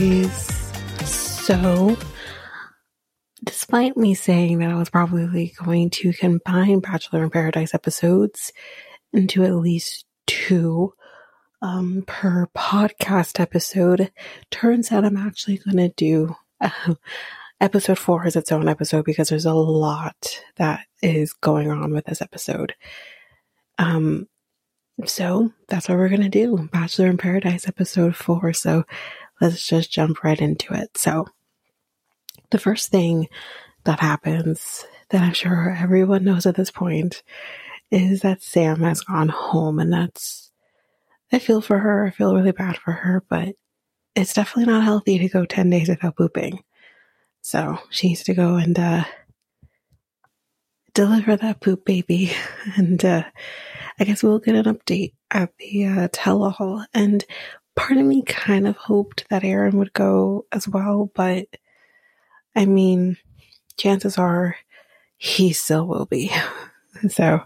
So, despite me saying that I was probably going to combine Bachelor in Paradise episodes into at least two um, per podcast episode, turns out I'm actually going to do uh, episode four as its own episode because there's a lot that is going on with this episode. Um, so that's what we're going to do. Bachelor in Paradise episode four. So let's just jump right into it. So the first thing that happens that I'm sure everyone knows at this point is that Sam has gone home and that's, I feel for her. I feel really bad for her, but it's definitely not healthy to go 10 days without pooping. So she needs to go and, uh, deliver that poop baby. And, uh, I guess we'll get an update at the uh, tell all. And part of me kind of hoped that Aaron would go as well, but I mean, chances are he still will be. so,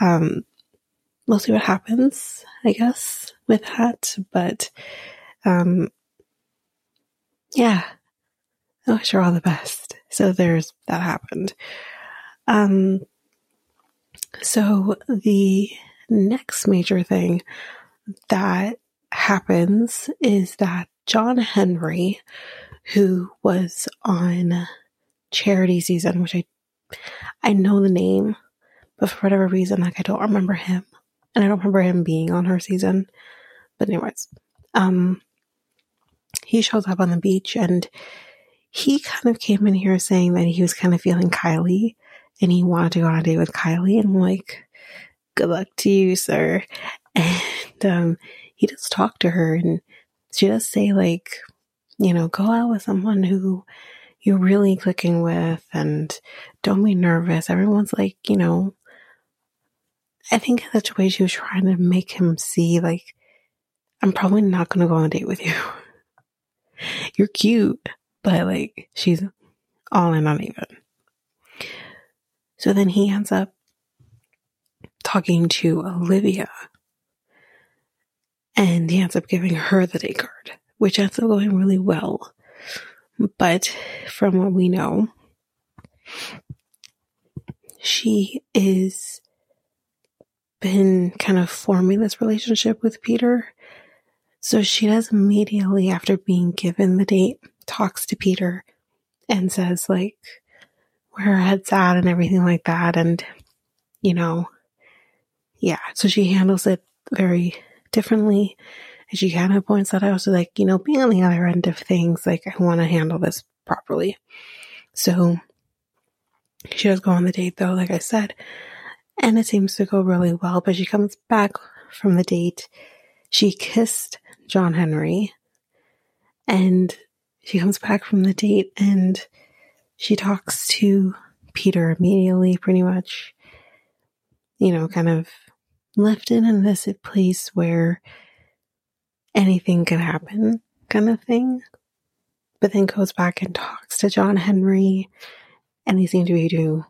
um, we'll see what happens, I guess, with that. But, um, yeah, I wish her all the best. So there's that happened. Um, so the next major thing that happens is that John Henry, who was on charity season, which I I know the name, but for whatever reason, like I don't remember him. And I don't remember him being on her season. But anyways, um he shows up on the beach and he kind of came in here saying that he was kind of feeling Kylie and he wanted to go on a date with Kylie. And I'm like, good luck to you, sir. And um, he does talk to her, and she does say, like, you know, go out with someone who you're really clicking with, and don't be nervous. Everyone's like, you know, I think in such a way she was trying to make him see, like, I'm probably not going to go on a date with you. you're cute, but like, she's all in on Aven. So then he ends up talking to Olivia and he ends up giving her the day card, which ends up going really well. But from what we know, she is been kind of forming this relationship with Peter. So she does immediately after being given the date, talks to Peter and says like, where her head's at and everything like that. And, you know, yeah, so she handles it very differently. And she kind of points that out. So, like, you know, being on the other end of things, like, I want to handle this properly. So she does go on the date, though, like I said, and it seems to go really well. But she comes back from the date. She kissed John Henry, and she comes back from the date and she talks to Peter immediately, pretty much, you know, kind of left in this place where anything could happen, kind of thing. But then goes back and talks to John Henry, and they seem to be doing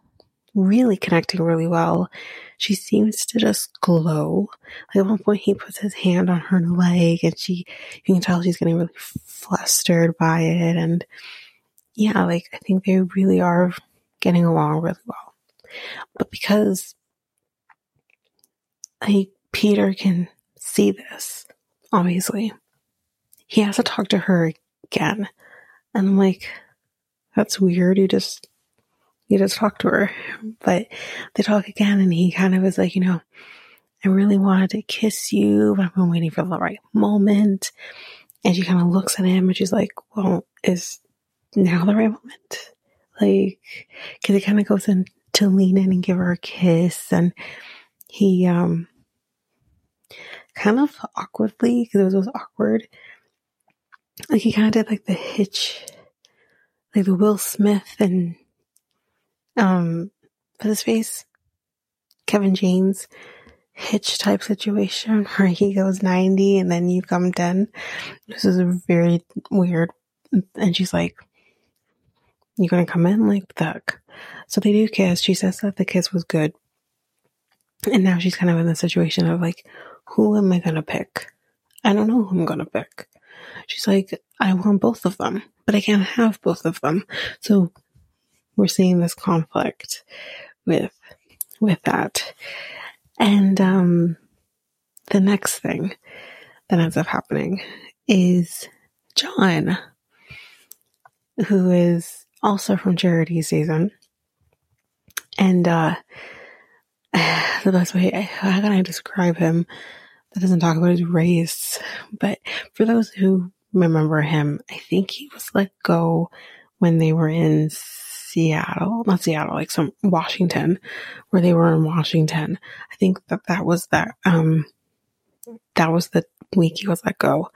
really connecting really well. She seems to just glow. Like at one point, he puts his hand on her leg, and she, you can tell she's getting really flustered by it. And yeah, like I think they really are getting along really well. But because like Peter can see this, obviously, he has to talk to her again. And I'm like, that's weird. You just, you just talk to her. But they talk again and he kind of is like, you know, I really wanted to kiss you, but I've been waiting for the right moment. And she kind of looks at him and she's like, well, is now the right moment. Like, cause he kind of goes in to lean in and give her a kiss and he, um, kind of awkwardly, cause it was, it was awkward. Like he kind of did like the hitch, like the Will Smith and, um, for his face, Kevin James hitch type situation where he goes 90 and then you come 10. This is a very weird. And she's like, You're gonna come in like the So they do kiss. She says that the kiss was good. And now she's kind of in the situation of like, who am I gonna pick? I don't know who I'm gonna pick. She's like, I want both of them, but I can't have both of them. So we're seeing this conflict with with that. And um the next thing that ends up happening is John, who is also from Charity season. And uh the best way how can I describe him that doesn't talk about his race, but for those who remember him, I think he was let go when they were in Seattle, not Seattle, like some Washington, where they were in Washington. I think that that was that, um, that was the week he was let go.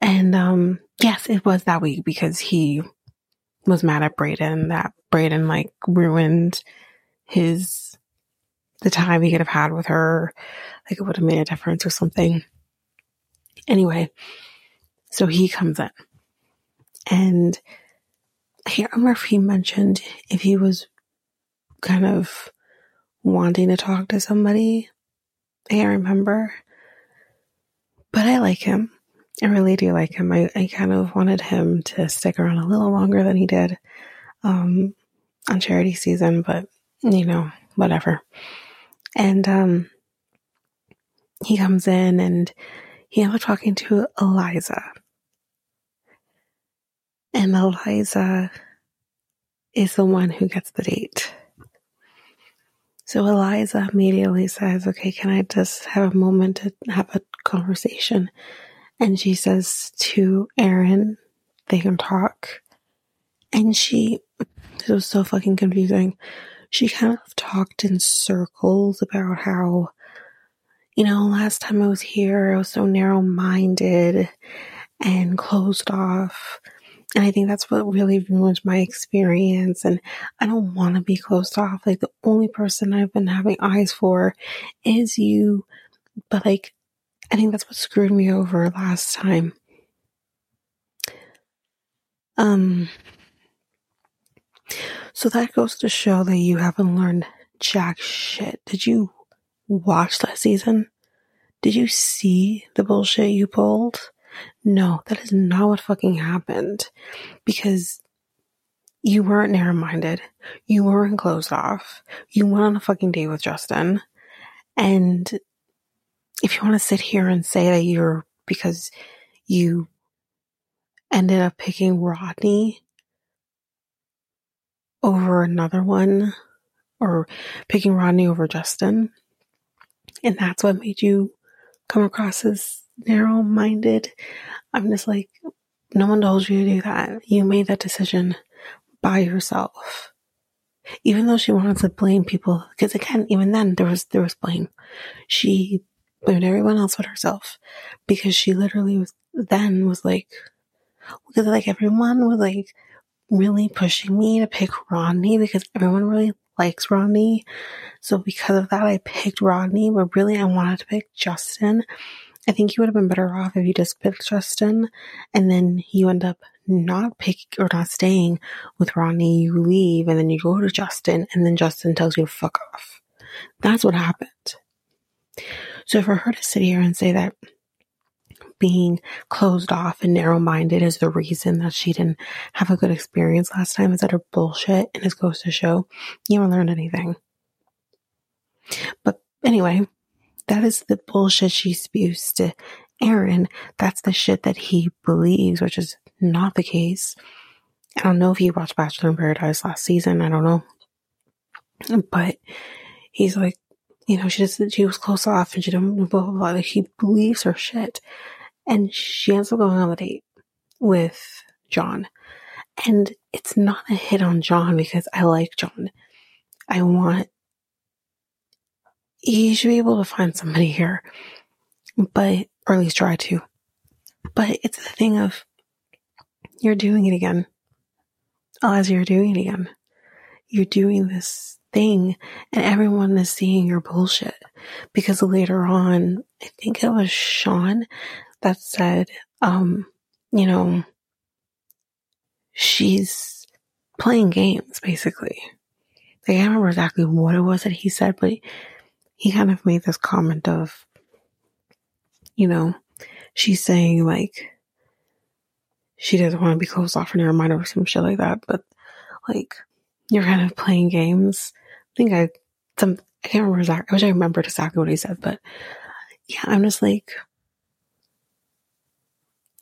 And, um, yes, it was that week because he was mad at Brayden that Brayden like ruined his, the time he could have had with her. Like it would have made a difference or something. Anyway, so he comes in and I can't remember if he mentioned if he was kind of wanting to talk to somebody. I can't remember. But I like him. I really do like him. I, I kind of wanted him to stick around a little longer than he did um, on charity season, but you know, whatever. And um, he comes in and he ends up talking to Eliza. And Eliza is the one who gets the date. So Eliza immediately says, Okay, can I just have a moment to have a conversation? And she says to Aaron, they can talk. And she, it was so fucking confusing. She kind of talked in circles about how, you know, last time I was here, I was so narrow minded and closed off. And I think that's what really ruined my experience. And I don't want to be closed off. Like the only person I've been having eyes for is you. But like, I think that's what screwed me over last time. Um, so that goes to show that you haven't learned jack shit. Did you watch that season? Did you see the bullshit you pulled? No, that is not what fucking happened. Because you weren't narrow minded. You weren't closed off. You went on a fucking date with Justin. And if you want to sit here and say that you're because you ended up picking Rodney over another one or picking Rodney over Justin, and that's what made you come across as narrow minded. I'm just like, no one told you to do that. You made that decision by yourself. Even though she wanted to blame people, because again, even then there was there was blame. She blamed everyone else but herself because she literally was then was like because like everyone was like really pushing me to pick Rodney because everyone really likes Rodney. So because of that, I picked Rodney, but really I wanted to pick Justin I think you would have been better off if you just picked Justin and then you end up not pick or not staying with Rodney. You leave and then you go to Justin and then Justin tells you to fuck off. That's what happened. So for her to sit here and say that being closed off and narrow minded is the reason that she didn't have a good experience last time is utter bullshit and it goes to show you haven't learned anything. But anyway, that is the bullshit she spews to Aaron. That's the shit that he believes, which is not the case. I don't know if he watched Bachelor in Paradise last season. I don't know. But he's like, you know, she just, she was close off and she didn't, blah, blah, blah. Like, he believes her shit. And she ends up going on the date with John. And it's not a hit on John because I like John. I want you should be able to find somebody here, but, or at least try to. But it's the thing of, you're doing it again. As you're doing it again. You're doing this thing and everyone is seeing your bullshit. Because later on, I think it was Sean that said, um, you know, she's playing games, basically. Like, I can't remember exactly what it was that he said, but he kind of made this comment of, you know, she's saying like, she doesn't want to be closed off in her mind or some shit like that. But like, you're kind of playing games. I think I, some, I can't remember exactly, I wish I remembered exactly what he said, but yeah, I'm just like,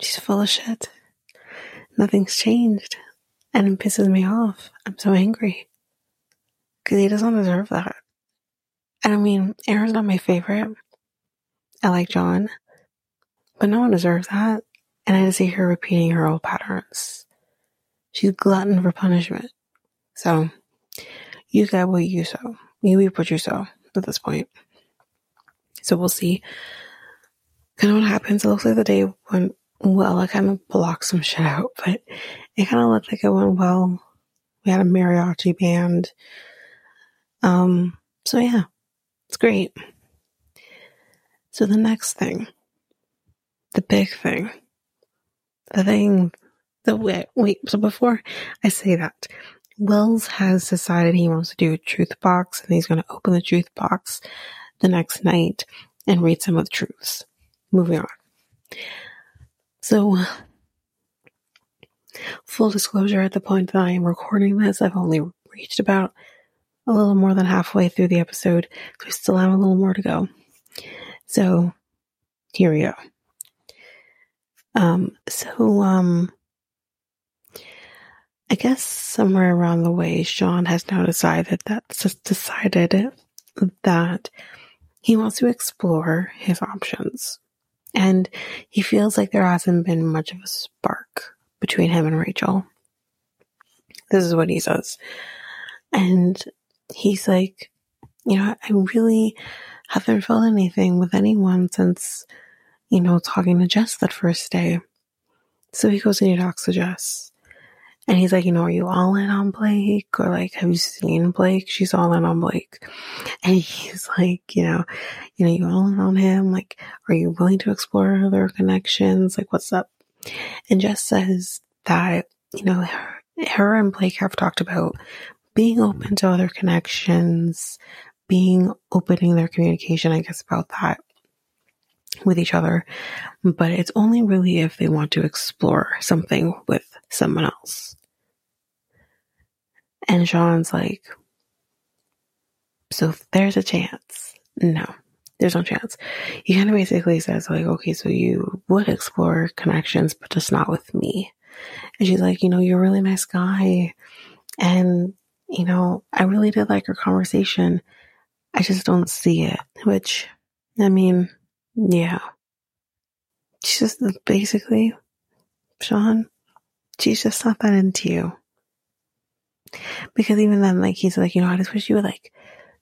she's full of shit. Nothing's changed. And it pisses me off. I'm so angry. Because he doesn't deserve that. And I mean, Aaron's not my favorite. I like John. But no one deserves that. And I just see her repeating her old patterns. She's glutton for punishment. So, you get what you sow. You reap what you sow at this point. So we'll see kind of what happens. It looks like the day went well. I kind of blocked some shit out, but it kind of looked like it went well. We had a mariachi band. Um, so yeah, it's great. So the next thing, the big thing, the thing, the wait, wait, so before I say that, Wells has decided he wants to do a truth box and he's going to open the truth box the next night and read some of the truths. Moving on. So, full disclosure at the point that I am recording this, I've only reached about a little more than halfway through the episode, so I still have a little more to go. So, here we go. Um, so, um, I guess somewhere around the way, Sean has now decided that decided that he wants to explore his options. And he feels like there hasn't been much of a spark between him and Rachel. This is what he says. And he's like, you know, I really haven't felt anything with anyone since, you know, talking to Jess that first day. So he goes and he talks to Jess. And he's like, you know, are you all in on Blake? Or like, have you seen Blake? She's all in on Blake. And he's like, you know, you know, you all in on him? Like, are you willing to explore other connections? Like, what's up? And Jess says that, you know, her, her and Blake have talked about being open to other connections, being opening their communication, I guess, about that with each other. But it's only really if they want to explore something with someone else. And Sean's like, so there's a chance. No, there's no chance. He kind of basically says, like, okay, so you would explore connections, but just not with me. And she's like, you know, you're a really nice guy. And, you know, I really did like our conversation. I just don't see it, which, I mean, yeah. She's just basically, Sean, she's just not that into you. Because even then, like, he's like, you know, I just wish you would, like,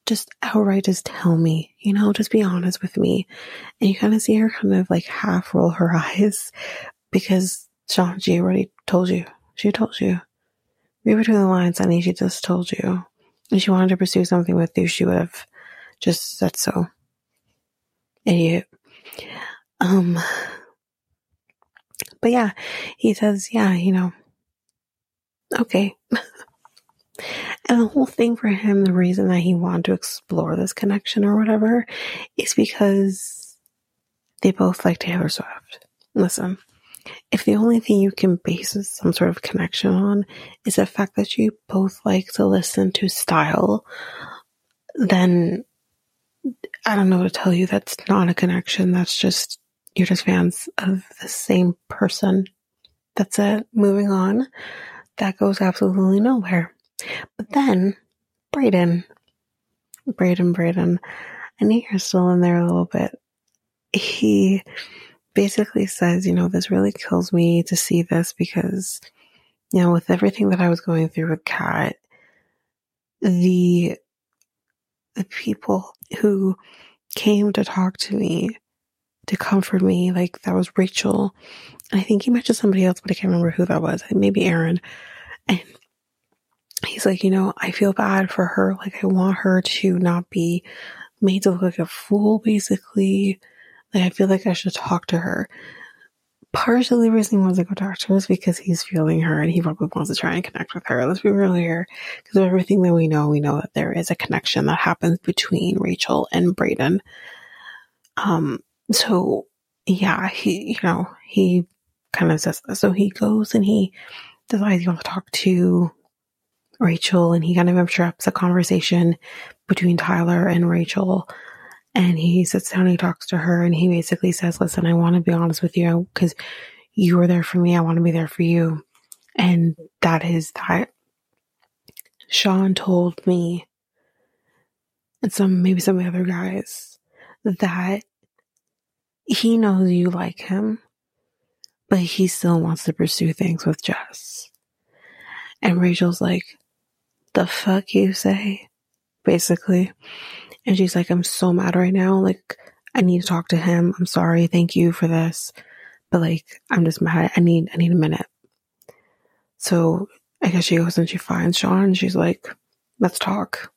just outright just tell me, you know, just be honest with me. And you kind of see her kind of like half roll her eyes because Sean, already told you. She told you. Read between the lines, honey. She just told you. If she wanted to pursue something with you, she would have just said so. Idiot. Um, but yeah, he says, yeah, you know, okay. And the whole thing for him, the reason that he wanted to explore this connection or whatever, is because they both like Taylor Swift. Listen, if the only thing you can base some sort of connection on is the fact that you both like to listen to style, then I don't know what to tell you. That's not a connection. That's just, you're just fans of the same person. That's it. Moving on. That goes absolutely nowhere. But then, Brayden, Brayden, Brayden, I think you're still in there a little bit. He basically says, you know, this really kills me to see this because, you know, with everything that I was going through with Kat, the the people who came to talk to me, to comfort me, like that was Rachel. I think he mentioned somebody else, but I can't remember who that was. Maybe Aaron. And he's like, you know, I feel bad for her. Like, I want her to not be made to look like a fool, basically. Like, I feel like I should talk to her. Partially the reason he wants to go talk to her is because he's feeling her and he probably wants to try and connect with her. Let's be real here. Because of everything that we know, we know that there is a connection that happens between Rachel and Brayden. Um, so yeah, he, you know, he kind of says so he goes and he decides he wants to talk to Rachel and he kind of interrupts a conversation between Tyler and Rachel. And he sits down and he talks to her and he basically says, Listen, I want to be honest with you because you were there for me. I want to be there for you. And that is that Sean told me and some, maybe some of the other guys that he knows you like him, but he still wants to pursue things with Jess. And Rachel's like, the fuck you say? Basically. And she's like, I'm so mad right now. Like, I need to talk to him. I'm sorry. Thank you for this. But like, I'm just mad. I need, I need a minute. So I guess she goes and she finds Sean she's like, let's talk.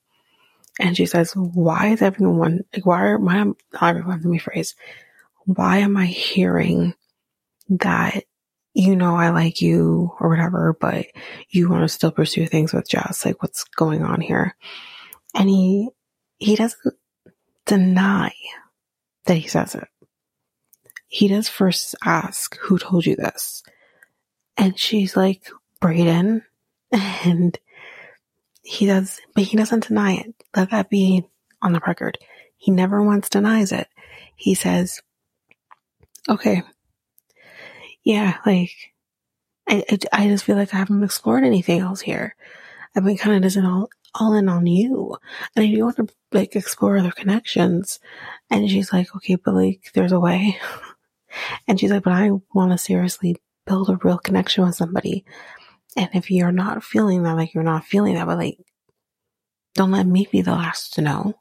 And she says, why is everyone, like, why are, why am, not everyone, let me phrase, why am I hearing that you know I like you or whatever, but you want to still pursue things with Jess. Like what's going on here? And he he doesn't deny that he says it. He does first ask, who told you this? And she's like, Brayden. And he does, but he doesn't deny it. Let that be on the record. He never once denies it. He says, okay, yeah, like I, I, I just feel like I haven't explored anything else here. I've been kind of just all all in on you, and I do want to like explore other connections. And she's like, okay, but like there's a way. and she's like, but I want to seriously build a real connection with somebody. And if you're not feeling that, like you're not feeling that, but like, don't let me be the last to know.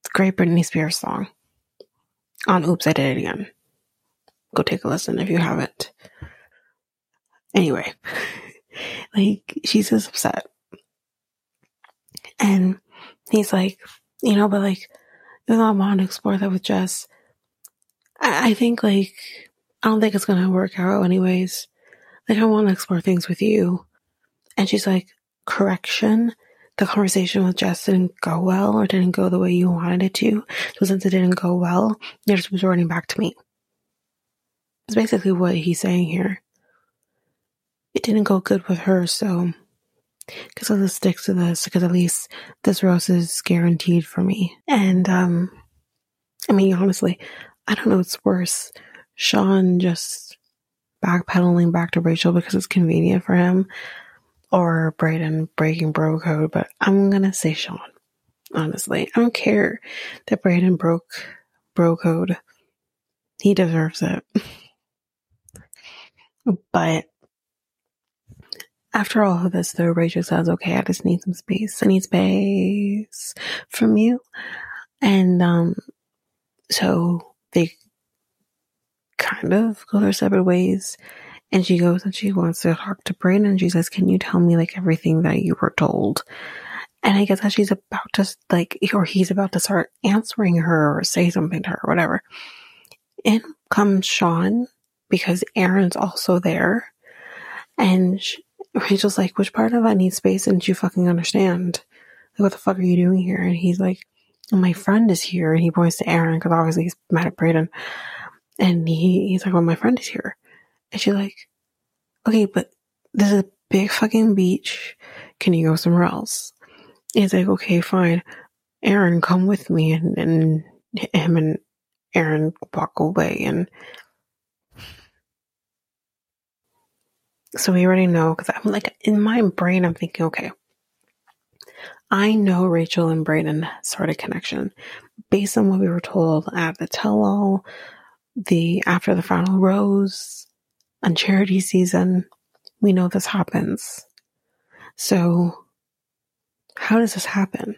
It's great Britney Spears song. On Oops, I Did It Again. Go take a listen if you haven't. Anyway, like she's just upset. And he's like, you know, but like, even though I want to explore that with Jess, I, I think like, I don't think it's going to work out anyways. Like, I want to explore things with you. And she's like, correction. The conversation with Jess didn't go well or didn't go the way you wanted it to. So since it didn't go well, you're just resorting back to me. That's basically what he's saying here. It didn't go good with her, so because I'll just stick to this because at least this rose is guaranteed for me. And um, I mean, honestly, I don't know what's worse. Sean just backpedaling back to Rachel because it's convenient for him, or Brayden breaking bro code. But I'm gonna say Sean. Honestly, I don't care that Brayden broke bro code. He deserves it. But after all of this, though, Rachel says, okay, I just need some space. I need space from you. And, um, so they kind of go their separate ways. And she goes and she wants to talk to Brayden. She says, can you tell me like everything that you were told? And I guess as she's about to like, or he's about to start answering her or say something to her or whatever. In comes Sean because Aaron's also there. And she, Rachel's like, which part of I need space didn't you fucking understand? Like, what the fuck are you doing here? And he's like, my friend is here. And he points to Aaron because obviously he's mad at Brayden. And he, he's like, well, my friend is here. And she's like, okay, but this is a big fucking beach. Can you go somewhere else? And he's like, okay, fine. Aaron, come with me. And, and him and Aaron walk away. And So we already know because I'm like in my brain, I'm thinking, okay, I know Rachel and Brayden started connection based on what we were told at the tell all, the after the final rose, on charity season. We know this happens. So how does this happen?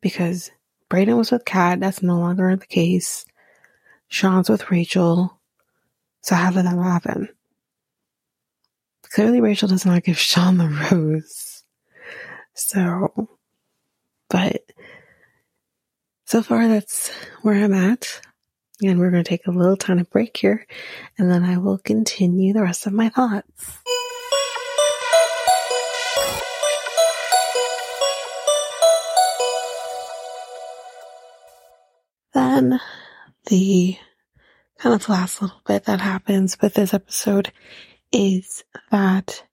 Because Brayden was with Kat, that's no longer the case. Sean's with Rachel. So how did that happen? Clearly, Rachel does not give Sean the rose. So, but so far, that's where I'm at. And we're going to take a little tiny break here, and then I will continue the rest of my thoughts. Then the kind of last little bit that happens with this episode is that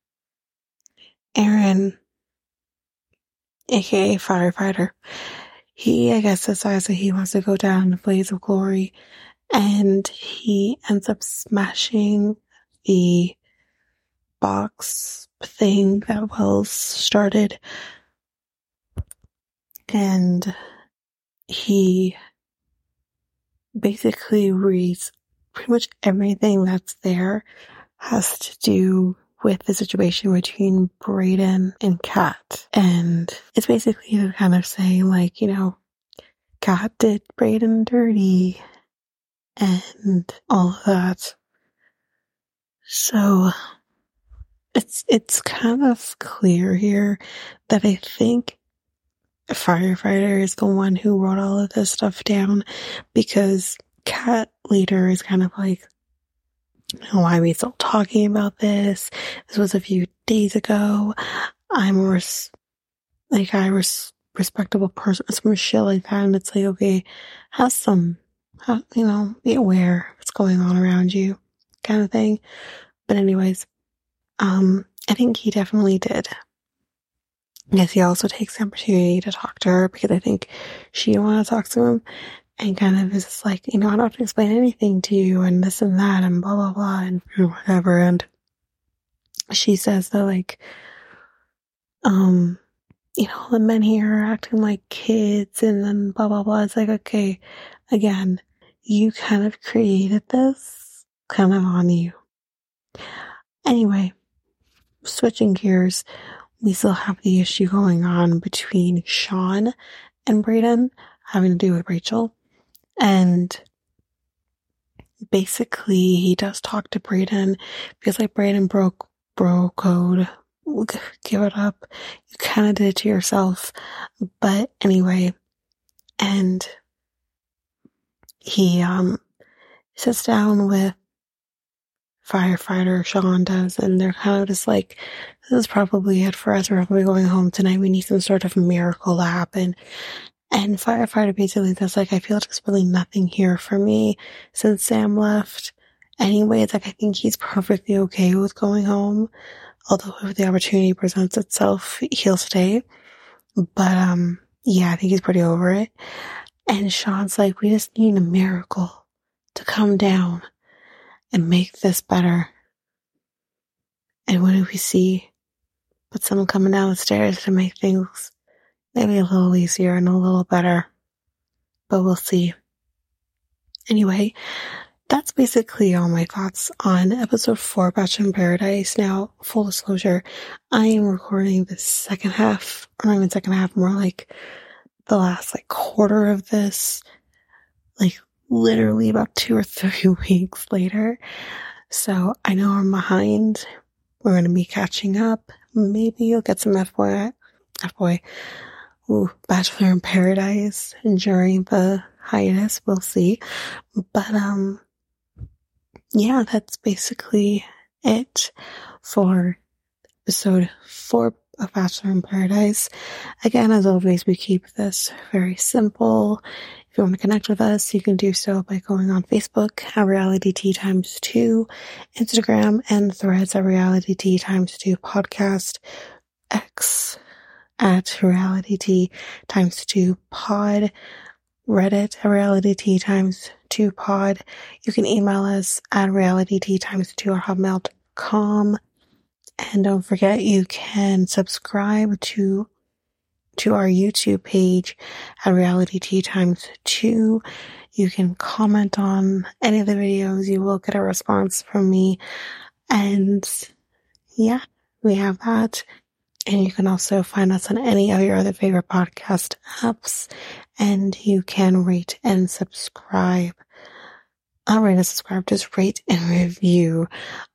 Aaron, aka firefighter, he, I guess, decides that he wants to go down in a blaze of glory and he ends up smashing the box thing that Wells started. And he basically reads pretty much everything that's there has to do with the situation between Brayden and Kat. And it's basically kind of saying like, you know, Kat did Brayden dirty and all of that. So it's it's kind of clear here that I think a firefighter is the one who wrote all of this stuff down because Kat later is kind of like, why are we still talking about this? This was a few days ago. I'm a res- like I was respectable person, some shit like that, and it's like okay, have some, have, you know, be aware what's going on around you, kind of thing. But anyways, um, I think he definitely did. I guess he also takes the opportunity to talk to her because I think she didn't want to talk to him and kind of is like, you know, I don't have to explain anything to you and this and that and blah, blah, blah and whatever. And she says that like, um, you know, the men here are acting like kids and then blah, blah, blah. It's like, okay, again, you kind of created this kind of on you. Anyway, switching gears, we still have the issue going on between Sean and Brayden having to do with Rachel. And basically, he does talk to Brayden. Feels like Brayden broke bro code. Give it up. You kind of did it to yourself. But anyway, and he um sits down with firefighter Sean does, and they're kind of just like, this is probably it for us. We're probably going home tonight. We need some sort of miracle to happen. And firefighter basically says like, I feel like there's really nothing here for me since Sam left. Anyway, like, I think he's perfectly okay with going home. Although if the opportunity presents itself, he'll stay. But, um, yeah, I think he's pretty over it. And Sean's like, we just need a miracle to come down and make this better. And what do we see? But someone coming down the stairs to make things maybe a little easier and a little better. But we'll see. Anyway, that's basically all my thoughts on episode four, Bachelor in Paradise. Now, full disclosure, I am recording the second half, or not even second half, more like the last like quarter of this, like literally about two or three weeks later. So I know I'm behind. We're going to be catching up. Maybe you'll get some F-boy, F-boy, Bachelor in Paradise during the hiatus. We'll see. But, um, yeah, that's basically it for episode four of Bachelor in Paradise. Again, as always, we keep this very simple if you want to connect with us, you can do so by going on Facebook at Reality Tea Times 2, Instagram and threads at Reality Tea Times 2 podcast, X at Reality Tea Times 2 pod, Reddit at Reality Tea Times 2 pod. You can email us at Reality Tea Times 2 at hotmail.com. And don't forget, you can subscribe to to our YouTube page at Reality Tea Times 2. You can comment on any of the videos. You will get a response from me. And yeah, we have that. And you can also find us on any of your other favorite podcast apps. And you can rate and subscribe. Not rate and subscribe, just rate and review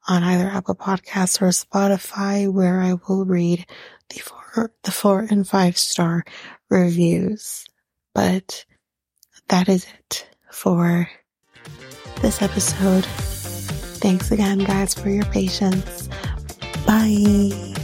on either Apple Podcasts or Spotify, where I will read the four, the four and five star reviews. But that is it for this episode. Thanks again, guys, for your patience. Bye.